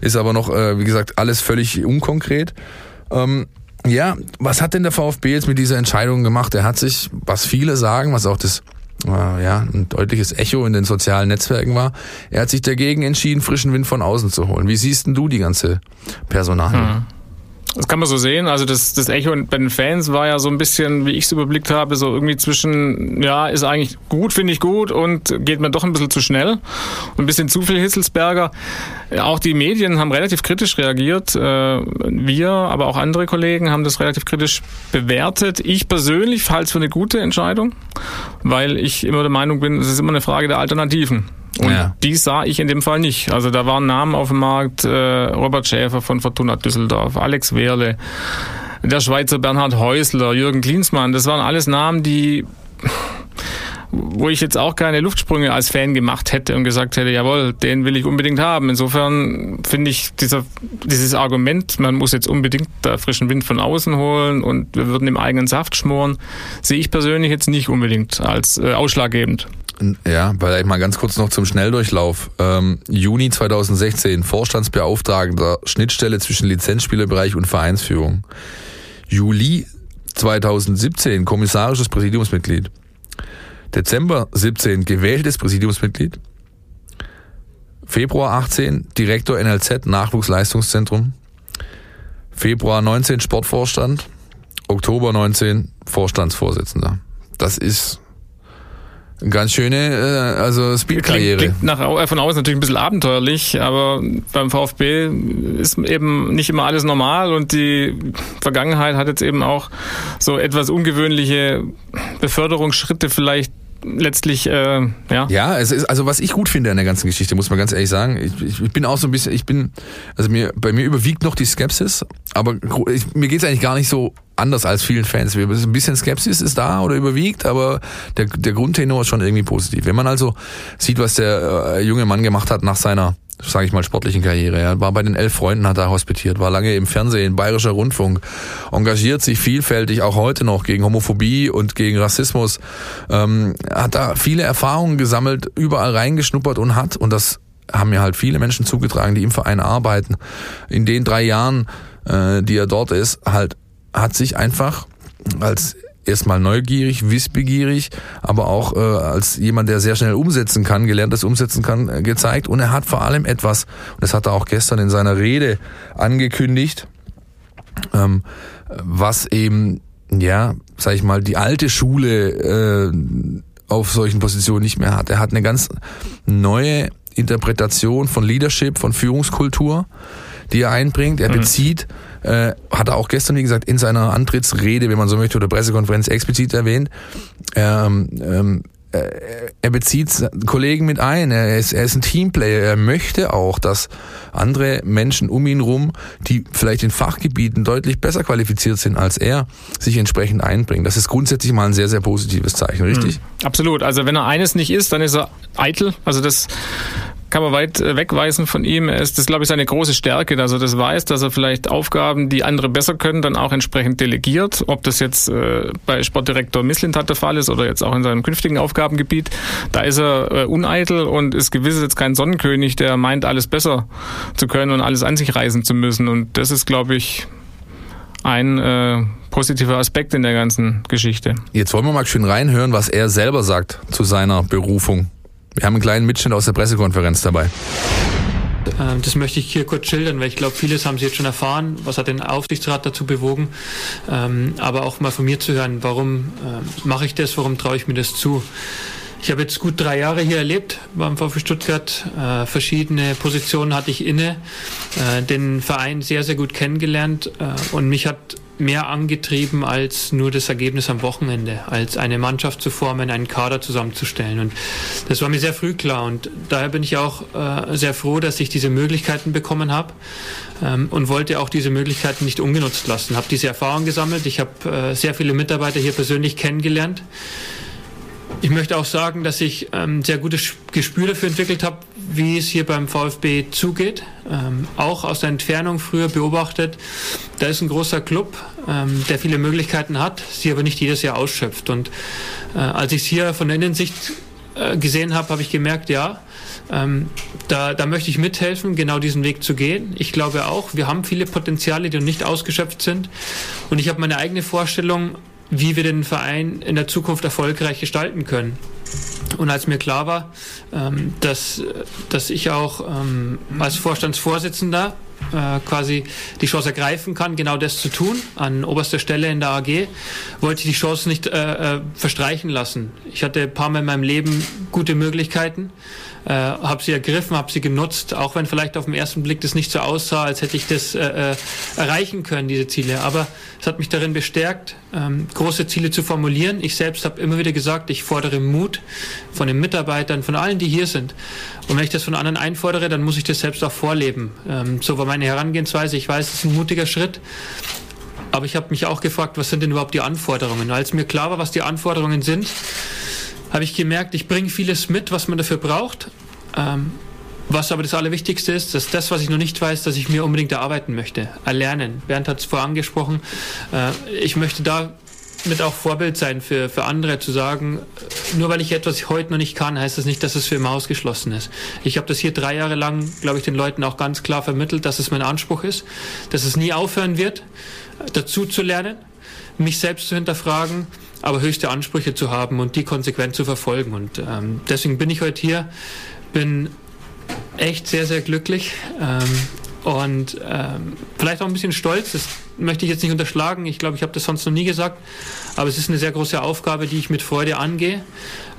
ist aber noch, äh, wie gesagt, alles völlig unkonkret. Ähm, ja, was hat denn der VfB jetzt mit dieser Entscheidung gemacht? Er hat sich, was viele sagen, was auch das äh, ja, ein deutliches Echo in den sozialen Netzwerken war, er hat sich dagegen entschieden, frischen Wind von außen zu holen. Wie siehst denn du die ganze Personal? Das kann man so sehen. Also das, das Echo bei den Fans war ja so ein bisschen, wie ich es überblickt habe, so irgendwie zwischen, ja, ist eigentlich gut, finde ich gut und geht mir doch ein bisschen zu schnell. Ein bisschen zu viel Hitzelsberger. Auch die Medien haben relativ kritisch reagiert. Äh, Wir, aber auch andere Kollegen haben das relativ kritisch bewertet. Ich persönlich halte es für eine gute Entscheidung, weil ich immer der Meinung bin, es ist immer eine Frage der Alternativen. Und Ja. die sah ich in dem Fall nicht. Also da waren Namen auf dem Markt, äh, Robert Schäfer von Fortuna Düsseldorf, Alex Wehrle, der Schweizer Bernhard Häusler, Jürgen Klinsmann. Das waren alles Namen, die wo ich jetzt auch keine Luftsprünge als Fan gemacht hätte und gesagt hätte, jawohl, den will ich unbedingt haben. Insofern finde ich dieser, dieses Argument, man muss jetzt unbedingt da frischen Wind von außen holen und wir würden im eigenen Saft schmoren, sehe ich persönlich jetzt nicht unbedingt als äh, ausschlaggebend. Ja, vielleicht mal ganz kurz noch zum Schnelldurchlauf. Ähm, Juni 2016, Vorstandsbeauftragter, Schnittstelle zwischen Lizenzspielerbereich und Vereinsführung. Juli 2017, kommissarisches Präsidiumsmitglied. Dezember 17, gewähltes Präsidiumsmitglied. Februar 18, Direktor NLZ Nachwuchsleistungszentrum. Februar 19, Sportvorstand. Oktober 19, Vorstandsvorsitzender. Das ist ganz schöne äh, also Spielkarriere. Klingt, klingt nach, von außen natürlich ein bisschen abenteuerlich, aber beim VfB ist eben nicht immer alles normal und die Vergangenheit hat jetzt eben auch so etwas ungewöhnliche Beförderungsschritte vielleicht letztlich, äh, ja. Ja, es ist, also was ich gut finde an der ganzen Geschichte, muss man ganz ehrlich sagen, ich, ich bin auch so ein bisschen, ich bin, also mir, bei mir überwiegt noch die Skepsis, aber ich, mir geht's eigentlich gar nicht so anders als vielen Fans. Ein bisschen Skepsis ist da oder überwiegt, aber der, der Grundtenor ist schon irgendwie positiv. Wenn man also sieht, was der äh, junge Mann gemacht hat nach seiner sage ich mal, sportlichen Karriere. Er war bei den elf Freunden, hat er hospitiert, war lange im Fernsehen, bayerischer Rundfunk, engagiert sich vielfältig, auch heute noch gegen Homophobie und gegen Rassismus, ähm, hat da viele Erfahrungen gesammelt, überall reingeschnuppert und hat, und das haben mir halt viele Menschen zugetragen, die im Verein arbeiten, in den drei Jahren, äh, die er dort ist, halt, hat sich einfach als erstmal neugierig, wissbegierig, aber auch äh, als jemand, der sehr schnell umsetzen kann, gelerntes umsetzen kann, äh, gezeigt. Und er hat vor allem etwas, und das hat er auch gestern in seiner Rede angekündigt, ähm, was eben, ja, sag ich mal, die alte Schule äh, auf solchen Positionen nicht mehr hat. Er hat eine ganz neue Interpretation von Leadership, von Führungskultur, die er einbringt. Er mhm. Äh, hat er auch gestern, wie gesagt, in seiner Antrittsrede, wenn man so möchte, oder Pressekonferenz explizit erwähnt. Ähm, ähm, äh, er bezieht Kollegen mit ein, er ist, er ist ein Teamplayer, er möchte auch, dass andere Menschen um ihn rum, die vielleicht in Fachgebieten deutlich besser qualifiziert sind als er, sich entsprechend einbringen. Das ist grundsätzlich mal ein sehr, sehr positives Zeichen, richtig? Mhm. Absolut. Also wenn er eines nicht ist, dann ist er eitel. Also das kann man weit äh, wegweisen von ihm. Ist, das glaube ich, seine große Stärke, dass er das weiß, dass er vielleicht Aufgaben, die andere besser können, dann auch entsprechend delegiert. Ob das jetzt äh, bei Sportdirektor Misslintat der Fall ist oder jetzt auch in seinem künftigen Aufgabengebiet, da ist er äh, uneitel und ist gewiss jetzt kein Sonnenkönig, der meint, alles besser zu können und alles an sich reißen zu müssen. Und das ist, glaube ich, ein äh, positiver Aspekt in der ganzen Geschichte. Jetzt wollen wir mal schön reinhören, was er selber sagt zu seiner Berufung. Wir haben einen kleinen Mitschnitt aus der Pressekonferenz dabei. Ähm, das möchte ich hier kurz schildern, weil ich glaube, vieles haben Sie jetzt schon erfahren. Was hat den Aufsichtsrat dazu bewogen? Ähm, aber auch mal von mir zu hören, warum ähm, mache ich das, warum traue ich mir das zu? Ich habe jetzt gut drei Jahre hier erlebt beim VfB Stuttgart. Äh, verschiedene Positionen hatte ich inne, äh, den Verein sehr, sehr gut kennengelernt äh, und mich hat mehr angetrieben als nur das Ergebnis am Wochenende, als eine Mannschaft zu formen, einen Kader zusammenzustellen. Und das war mir sehr früh klar. Und daher bin ich auch äh, sehr froh, dass ich diese Möglichkeiten bekommen habe ähm, und wollte auch diese Möglichkeiten nicht ungenutzt lassen. Habe diese Erfahrung gesammelt. Ich habe äh, sehr viele Mitarbeiter hier persönlich kennengelernt. Ich möchte auch sagen, dass ich ein ähm, sehr gutes Gespür dafür entwickelt habe, wie es hier beim VfB zugeht. Ähm, auch aus der Entfernung früher beobachtet. Da ist ein großer Club, ähm, der viele Möglichkeiten hat, sie aber nicht jedes Jahr ausschöpft. Und äh, als ich es hier von der Innensicht äh, gesehen habe, habe ich gemerkt, ja, ähm, da, da möchte ich mithelfen, genau diesen Weg zu gehen. Ich glaube auch, wir haben viele Potenziale, die noch nicht ausgeschöpft sind. Und ich habe meine eigene Vorstellung, wie wir den Verein in der Zukunft erfolgreich gestalten können. Und als mir klar war, ähm, dass, dass ich auch ähm, als Vorstandsvorsitzender äh, quasi die Chance ergreifen kann, genau das zu tun, an oberster Stelle in der AG, wollte ich die Chance nicht äh, äh, verstreichen lassen. Ich hatte ein paar Mal in meinem Leben gute Möglichkeiten, äh, habe sie ergriffen, habe sie genutzt, auch wenn vielleicht auf den ersten Blick das nicht so aussah, als hätte ich das äh, äh, erreichen können, diese Ziele. Aber es hat mich darin bestärkt, ähm, große Ziele zu formulieren. Ich selbst habe immer wieder gesagt, ich fordere Mut von den Mitarbeitern, von allen, die hier sind. Und wenn ich das von anderen einfordere, dann muss ich das selbst auch vorleben. Ähm, so war meine Herangehensweise. Ich weiß, es ist ein mutiger Schritt. Aber ich habe mich auch gefragt, was sind denn überhaupt die Anforderungen? Als mir klar war, was die Anforderungen sind, habe ich gemerkt, ich bringe vieles mit, was man dafür braucht. Ähm, was aber das Allerwichtigste ist, dass das, was ich noch nicht weiß, dass ich mir unbedingt erarbeiten möchte, erlernen. Bernd hat es vorher angesprochen. Äh, ich möchte da mit auch Vorbild sein für, für andere, zu sagen, nur weil ich etwas heute noch nicht kann, heißt das nicht, dass es für immer ausgeschlossen ist. Ich habe das hier drei Jahre lang, glaube ich, den Leuten auch ganz klar vermittelt, dass es mein Anspruch ist, dass es nie aufhören wird, dazu zu lernen, mich selbst zu hinterfragen aber höchste Ansprüche zu haben und die konsequent zu verfolgen. Und ähm, deswegen bin ich heute hier, bin echt sehr, sehr glücklich. Ähm, und ähm, vielleicht auch ein bisschen stolz. Das möchte ich jetzt nicht unterschlagen. Ich glaube, ich habe das sonst noch nie gesagt. Aber es ist eine sehr große Aufgabe, die ich mit Freude angehe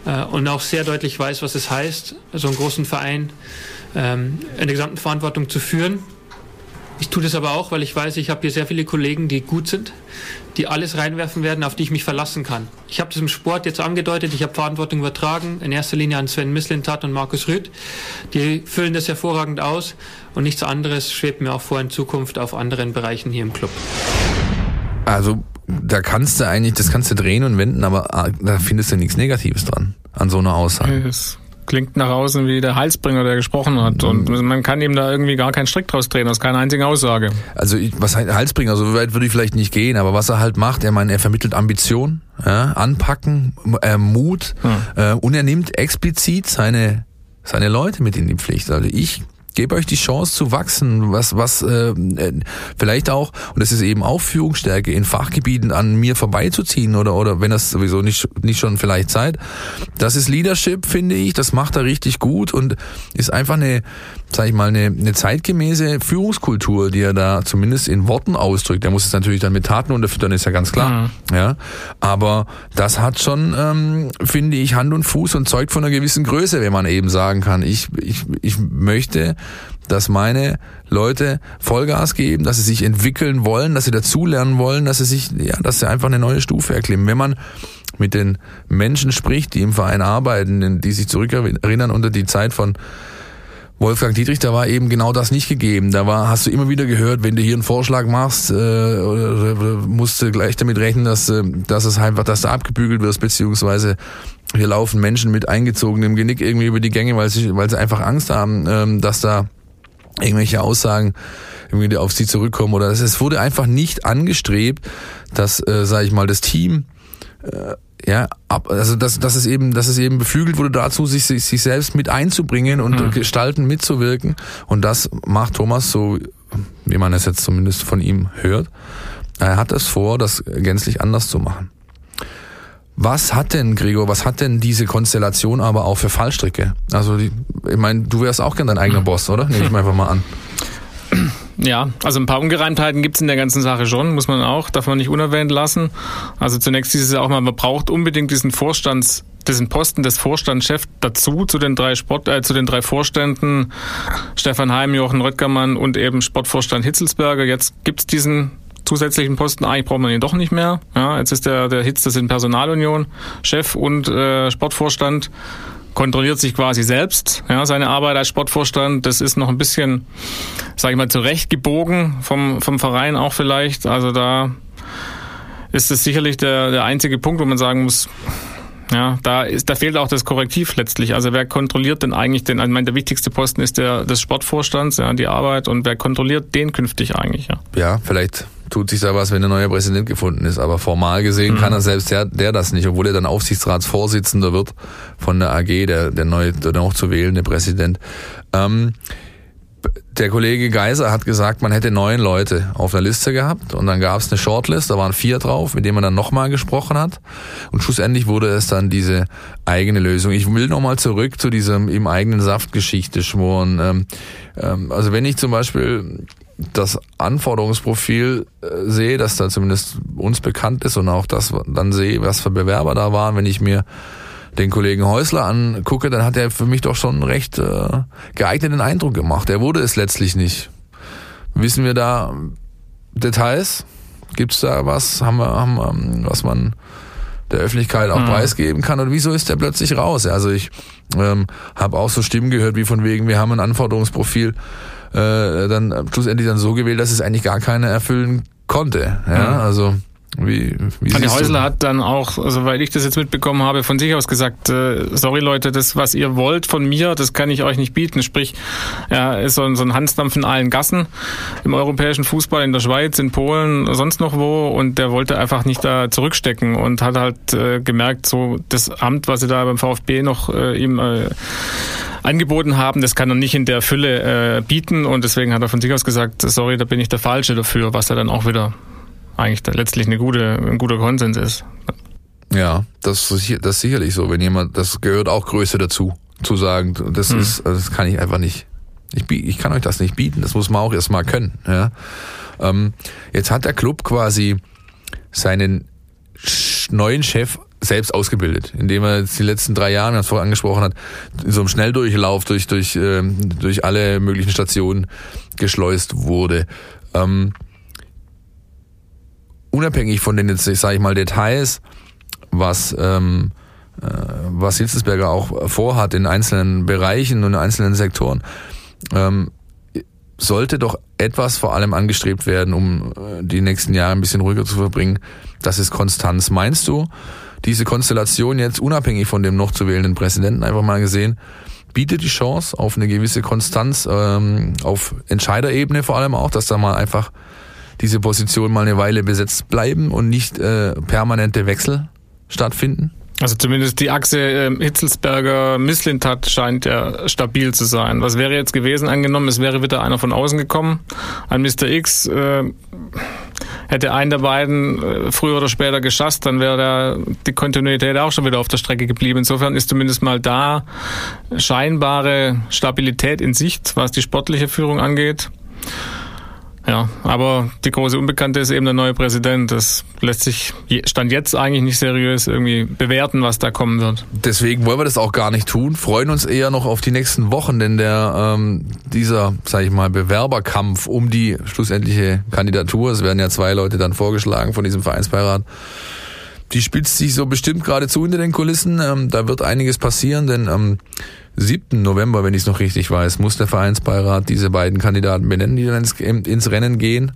äh, und auch sehr deutlich weiß, was es heißt, so einen großen Verein ähm, in der gesamten Verantwortung zu führen. Ich tue das aber auch, weil ich weiß, ich habe hier sehr viele Kollegen, die gut sind, die alles reinwerfen werden, auf die ich mich verlassen kann. Ich habe das im Sport jetzt angedeutet, ich habe Verantwortung übertragen, in erster Linie an Sven Mislintat und Markus Rüth. Die füllen das hervorragend aus und nichts anderes schwebt mir auch vor in Zukunft auf anderen Bereichen hier im Club. Also da kannst du eigentlich, das kannst du drehen und wenden, aber ah, da findest du nichts Negatives dran an so einer Aussage. Das klingt nach außen wie der Halsbringer, der gesprochen hat. Und Mhm. man kann ihm da irgendwie gar keinen Strick draus drehen, aus keiner einzigen Aussage. Also was heißt Halsbringer, so weit würde ich vielleicht nicht gehen, aber was er halt macht, er meint, er vermittelt Ambition, ja, Anpacken, äh, Mut äh, und er nimmt explizit seine seine Leute mit in die Pflicht. Also ich gebe euch die Chance zu wachsen, was was äh, äh, vielleicht auch und das ist eben auch Führungsstärke in Fachgebieten an mir vorbeizuziehen oder oder wenn das sowieso nicht nicht schon vielleicht seid. Das ist Leadership, finde ich. Das macht er richtig gut und ist einfach eine sag ich mal, eine, eine zeitgemäße Führungskultur, die er da zumindest in Worten ausdrückt. Er muss es natürlich dann mit Taten unterfüttern, ist ja ganz klar. Ja, aber das hat schon, ähm, finde ich, Hand und Fuß und zeugt von einer gewissen Größe, wenn man eben sagen kann, ich, ich, ich möchte, dass meine Leute Vollgas geben, dass sie sich entwickeln wollen, dass sie dazulernen wollen, dass sie sich, ja, dass sie einfach eine neue Stufe erklimmen. Wenn man mit den Menschen spricht, die im Verein arbeiten, die sich zurückerinnern unter die Zeit von Wolfgang Dietrich, da war eben genau das nicht gegeben. Da war, hast du immer wieder gehört, wenn du hier einen Vorschlag machst, äh, oder, oder musst du gleich damit rechnen, dass, äh, dass es einfach, dass du abgebügelt wirst, beziehungsweise hier laufen Menschen mit eingezogenem Genick irgendwie über die Gänge, weil sie, weil sie einfach Angst haben, ähm, dass da irgendwelche Aussagen irgendwie auf sie zurückkommen oder es wurde einfach nicht angestrebt, dass, äh, sage ich mal, das Team äh, ja, ab, also dass, dass es eben, dass es eben beflügelt wurde dazu, sich, sich, sich selbst mit einzubringen und Mhm. gestalten mitzuwirken. Und das macht Thomas so, wie man es jetzt zumindest von ihm hört. Er hat es vor, das gänzlich anders zu machen. Was hat denn, Gregor, was hat denn diese Konstellation aber auch für Fallstricke? Also, die, ich meine, du wärst auch gern dein eigener Boss, oder? Nehme ich mal einfach mal an. Ja, also ein paar Ungereimtheiten gibt's in der ganzen Sache schon, muss man auch, darf man nicht unerwähnt lassen. Also zunächst ist es ja auch mal, man braucht unbedingt diesen Vorstands, diesen Posten des Vorstandschefs dazu, zu den drei Sport, äh, zu den drei Vorständen, Stefan Heim, Jochen Röttgermann und eben Sportvorstand Hitzelsberger. Jetzt gibt's diesen zusätzlichen Posten, eigentlich braucht man ihn doch nicht mehr. Ja, jetzt ist der, der Hitz, das in Personalunion, Chef und äh, Sportvorstand kontrolliert sich quasi selbst, ja, seine Arbeit als Sportvorstand. Das ist noch ein bisschen, sage ich mal, zurechtgebogen vom, vom Verein auch vielleicht. Also da ist es sicherlich der, der einzige Punkt, wo man sagen muss, ja, da ist, da fehlt auch das Korrektiv letztlich. Also wer kontrolliert denn eigentlich den, ich meine, der wichtigste Posten ist der des Sportvorstands, ja, die Arbeit und wer kontrolliert den künftig eigentlich, ja. Ja, vielleicht tut sich da was, wenn ein neuer Präsident gefunden ist, aber formal gesehen Mhm. kann er selbst der, der das nicht, obwohl er dann Aufsichtsratsvorsitzender wird von der AG, der, der neue, der noch zu wählende Präsident. Ähm, der Kollege Geiser hat gesagt, man hätte neun Leute auf der Liste gehabt und dann gab es eine Shortlist, da waren vier drauf, mit denen man dann nochmal gesprochen hat und schlussendlich wurde es dann diese eigene Lösung. Ich will nochmal zurück zu diesem im eigenen Saft Geschichte schmoren. Ähm, ähm, also wenn ich zum Beispiel das Anforderungsprofil äh, sehe, das da zumindest uns bekannt ist und auch das dann sehe, was für Bewerber da waren, wenn ich mir den Kollegen Häusler angucke, dann hat er für mich doch schon einen recht äh, geeigneten Eindruck gemacht. Er wurde es letztlich nicht. Wissen wir da Details? Gibt's da was, haben wir, haben wir, was man der Öffentlichkeit auch Mhm. preisgeben kann? Und wieso ist der plötzlich raus? Also ich ähm, habe auch so Stimmen gehört, wie von wegen, wir haben ein Anforderungsprofil äh, dann schlussendlich dann so gewählt, dass es eigentlich gar keiner erfüllen konnte. Ja, Mhm. also wie, wie Andi siehst du- Häusler hat dann auch, weil ich das jetzt mitbekommen habe, von sich aus gesagt, äh, sorry Leute, das, was ihr wollt von mir, das kann ich euch nicht bieten. Sprich, er ist so ein, so ein Hansdampf in allen Gassen im europäischen Fußball, in der Schweiz, in Polen, sonst noch wo und der wollte einfach nicht da zurückstecken und hat halt äh, gemerkt, so das Amt, was sie da beim VfB noch äh, ihm äh, angeboten haben, das kann er nicht in der Fülle äh, bieten und deswegen hat er von sich aus gesagt, sorry, da bin ich der Falsche dafür, was er dann auch wieder eigentlich letztlich eine gute, ein guter Konsens ist. Ja, das ist, das ist sicherlich so. Wenn jemand, das gehört auch Größe dazu, zu sagen, das Mhm. ist, das kann ich einfach nicht. Ich, ich kann euch das nicht bieten. Das muss man auch erstmal können. Ja. Ähm, jetzt hat der Club quasi seinen neuen Chef selbst ausgebildet, indem er jetzt die letzten drei Jahre, das vorher angesprochen hat, in so einem Schnelldurchlauf durch, durch, äh, durch alle möglichen Stationen geschleust wurde. Ähm, unabhängig von den jetzt, sage ich mal, Details, was ähm, äh, was Hitzelsberger auch vorhat in einzelnen Bereichen und in einzelnen Sektoren, ähm, sollte doch etwas vor allem angestrebt werden, um äh, die nächsten Jahre ein bisschen ruhiger zu verbringen. Das ist Konstanz. Meinst du, diese Konstellation jetzt unabhängig von dem noch zu wählenden Präsidenten einfach mal gesehen, bietet die Chance auf eine gewisse Konstanz, ähm, auf Entscheiderebene vor allem auch, dass da mal einfach diese Position mal eine Weile besetzt bleiben und nicht äh, permanente Wechsel stattfinden? Also zumindest die Achse äh, Hitzelsberger-Misslintat scheint ja stabil zu sein. Was wäre jetzt gewesen, angenommen, es wäre wieder einer von außen gekommen, ein Mr. X, äh, hätte einen der beiden äh, früher oder später geschasst, dann wäre der, die Kontinuität auch schon wieder auf der Strecke geblieben. Insofern ist zumindest mal da scheinbare Stabilität in Sicht, was die sportliche Führung angeht. Ja, aber die große Unbekannte ist eben der neue Präsident. Das lässt sich Stand jetzt eigentlich nicht seriös irgendwie bewerten, was da kommen wird. Deswegen wollen wir das auch gar nicht tun. Freuen uns eher noch auf die nächsten Wochen, denn der ähm, dieser, sage ich mal, Bewerberkampf um die schlussendliche Kandidatur, es werden ja zwei Leute dann vorgeschlagen von diesem Vereinsbeirat, die spitzt sich so bestimmt gerade zu hinter den Kulissen. Ähm, da wird einiges passieren, denn am 7. November, wenn ich es noch richtig weiß, muss der Vereinsbeirat diese beiden Kandidaten benennen, die dann ins, ins Rennen gehen.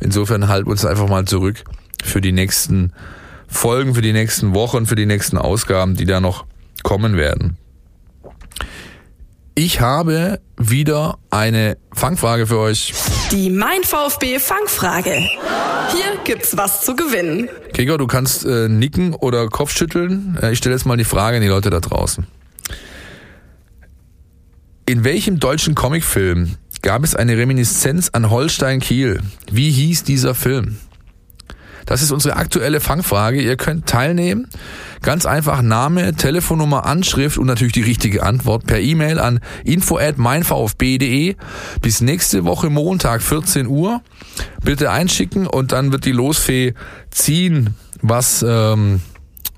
Insofern halten wir uns einfach mal zurück für die nächsten Folgen, für die nächsten Wochen, für die nächsten Ausgaben, die da noch kommen werden. Ich habe wieder eine Fangfrage für euch. Die Mein VfB Fangfrage. Hier gibt's was zu gewinnen. Gregor, du kannst äh, nicken oder Kopfschütteln. Äh, ich stelle jetzt mal die Frage an die Leute da draußen. In welchem deutschen Comicfilm gab es eine Reminiszenz an Holstein Kiel? Wie hieß dieser Film? Das ist unsere aktuelle Fangfrage. Ihr könnt teilnehmen. Ganz einfach Name, Telefonnummer, Anschrift und natürlich die richtige Antwort per E-Mail an info at meinvfb.de. Bis nächste Woche Montag 14 Uhr. Bitte einschicken und dann wird die Losfee ziehen, was ähm,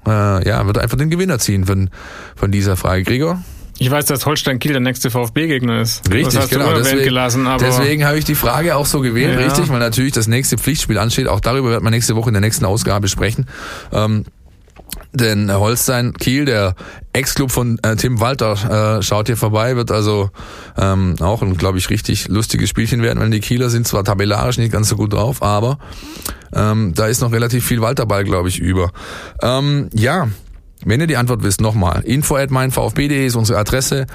äh, ja wird einfach den Gewinner ziehen von von dieser Frage. Gregor? Ich weiß, dass Holstein Kiel der nächste VfB-Gegner ist. Richtig, das hast genau. Du deswegen gelassen, aber deswegen habe ich die Frage auch so gewählt, ja. richtig, weil natürlich das nächste Pflichtspiel ansteht. Auch darüber wird man nächste Woche in der nächsten Ausgabe sprechen. Ähm, denn Holstein Kiel, der Ex-Club von äh, Tim Walter, äh, schaut hier vorbei, wird also ähm, auch ein, glaube ich, richtig lustiges Spielchen werden, wenn die Kieler sind zwar tabellarisch nicht ganz so gut drauf, aber ähm, da ist noch relativ viel Walterball, glaube ich, über. Ähm, ja, wenn ihr die Antwort wisst, nochmal. Info at meinvfb.de ist unsere Adresse.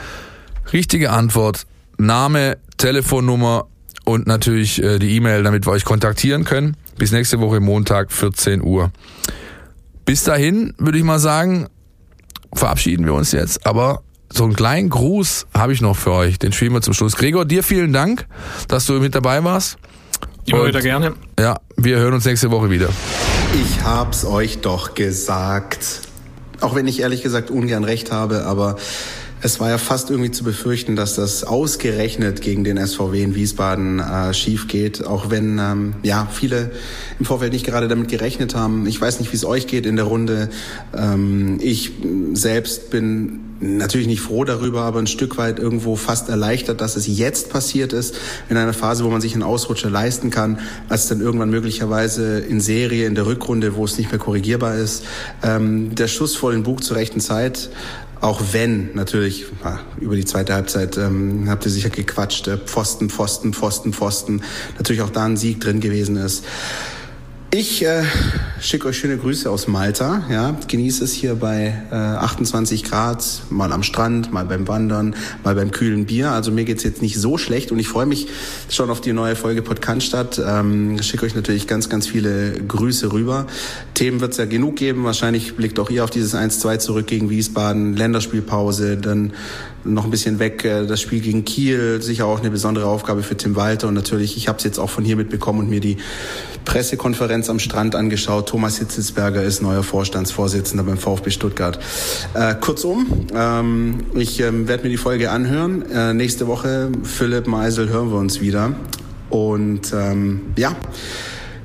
Richtige Antwort, Name, Telefonnummer und natürlich äh, die E-Mail, damit wir euch kontaktieren können. Bis nächste Woche Montag, 14 Uhr. Bis dahin würde ich mal sagen, verabschieden wir uns jetzt. Aber so einen kleinen Gruß habe ich noch für euch. Den spielen wir zum Schluss. Gregor, dir vielen Dank, dass du mit dabei warst. Immer wieder gerne. Ja, wir hören uns nächste Woche wieder. Ich hab's euch doch gesagt. Auch wenn ich ehrlich gesagt ungern recht habe, aber es war ja fast irgendwie zu befürchten, dass das ausgerechnet gegen den SVW in Wiesbaden äh, schief geht, auch wenn ähm, ja viele im Vorfeld nicht gerade damit gerechnet haben. Ich weiß nicht, wie es euch geht in der Runde. Ähm, ich selbst bin natürlich nicht froh darüber, aber ein Stück weit irgendwo fast erleichtert, dass es jetzt passiert ist, in einer Phase, wo man sich einen Ausrutscher leisten kann, als dann irgendwann möglicherweise in Serie, in der Rückrunde, wo es nicht mehr korrigierbar ist. Ähm, der Schuss vor den Bug zur rechten Zeit auch wenn natürlich über die zweite Halbzeit ähm, habt ihr sicher gequatscht, äh, Pfosten, Pfosten, Pfosten, Pfosten, natürlich auch da ein Sieg drin gewesen ist. Ich äh, schicke euch schöne Grüße aus Malta. Ja, genieße es hier bei äh, 28 Grad, mal am Strand, mal beim Wandern, mal beim kühlen Bier. Also mir geht's jetzt nicht so schlecht und ich freue mich schon auf die neue Folge Podcast. Ähm, schicke euch natürlich ganz, ganz viele Grüße rüber. Themen wird es ja genug geben. Wahrscheinlich blickt auch ihr auf dieses 1-2 zurück gegen Wiesbaden, Länderspielpause, dann noch ein bisschen weg äh, das Spiel gegen Kiel, sicher auch eine besondere Aufgabe für Tim Walter und natürlich, ich habe es jetzt auch von hier mitbekommen und mir die Pressekonferenz am Strand angeschaut. Thomas Hitzelsberger ist neuer Vorstandsvorsitzender beim VfB Stuttgart. Äh, kurzum, ähm, ich ähm, werde mir die Folge anhören. Äh, nächste Woche, Philipp Meisel, hören wir uns wieder. Und ähm, ja,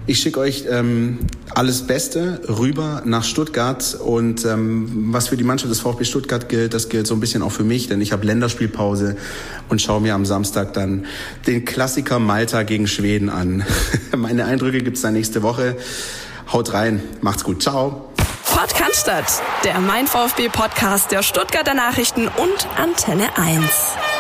ich schicke euch ähm, alles Beste rüber nach Stuttgart und ähm, was für die Mannschaft des VfB Stuttgart gilt, das gilt so ein bisschen auch für mich, denn ich habe Länderspielpause und schaue mir am Samstag dann den Klassiker Malta gegen Schweden an. Meine Eindrücke gibt's dann nächste Woche. Haut rein, macht's gut, ciao. Podcast, der Mein VfB Podcast der Stuttgarter Nachrichten und Antenne 1.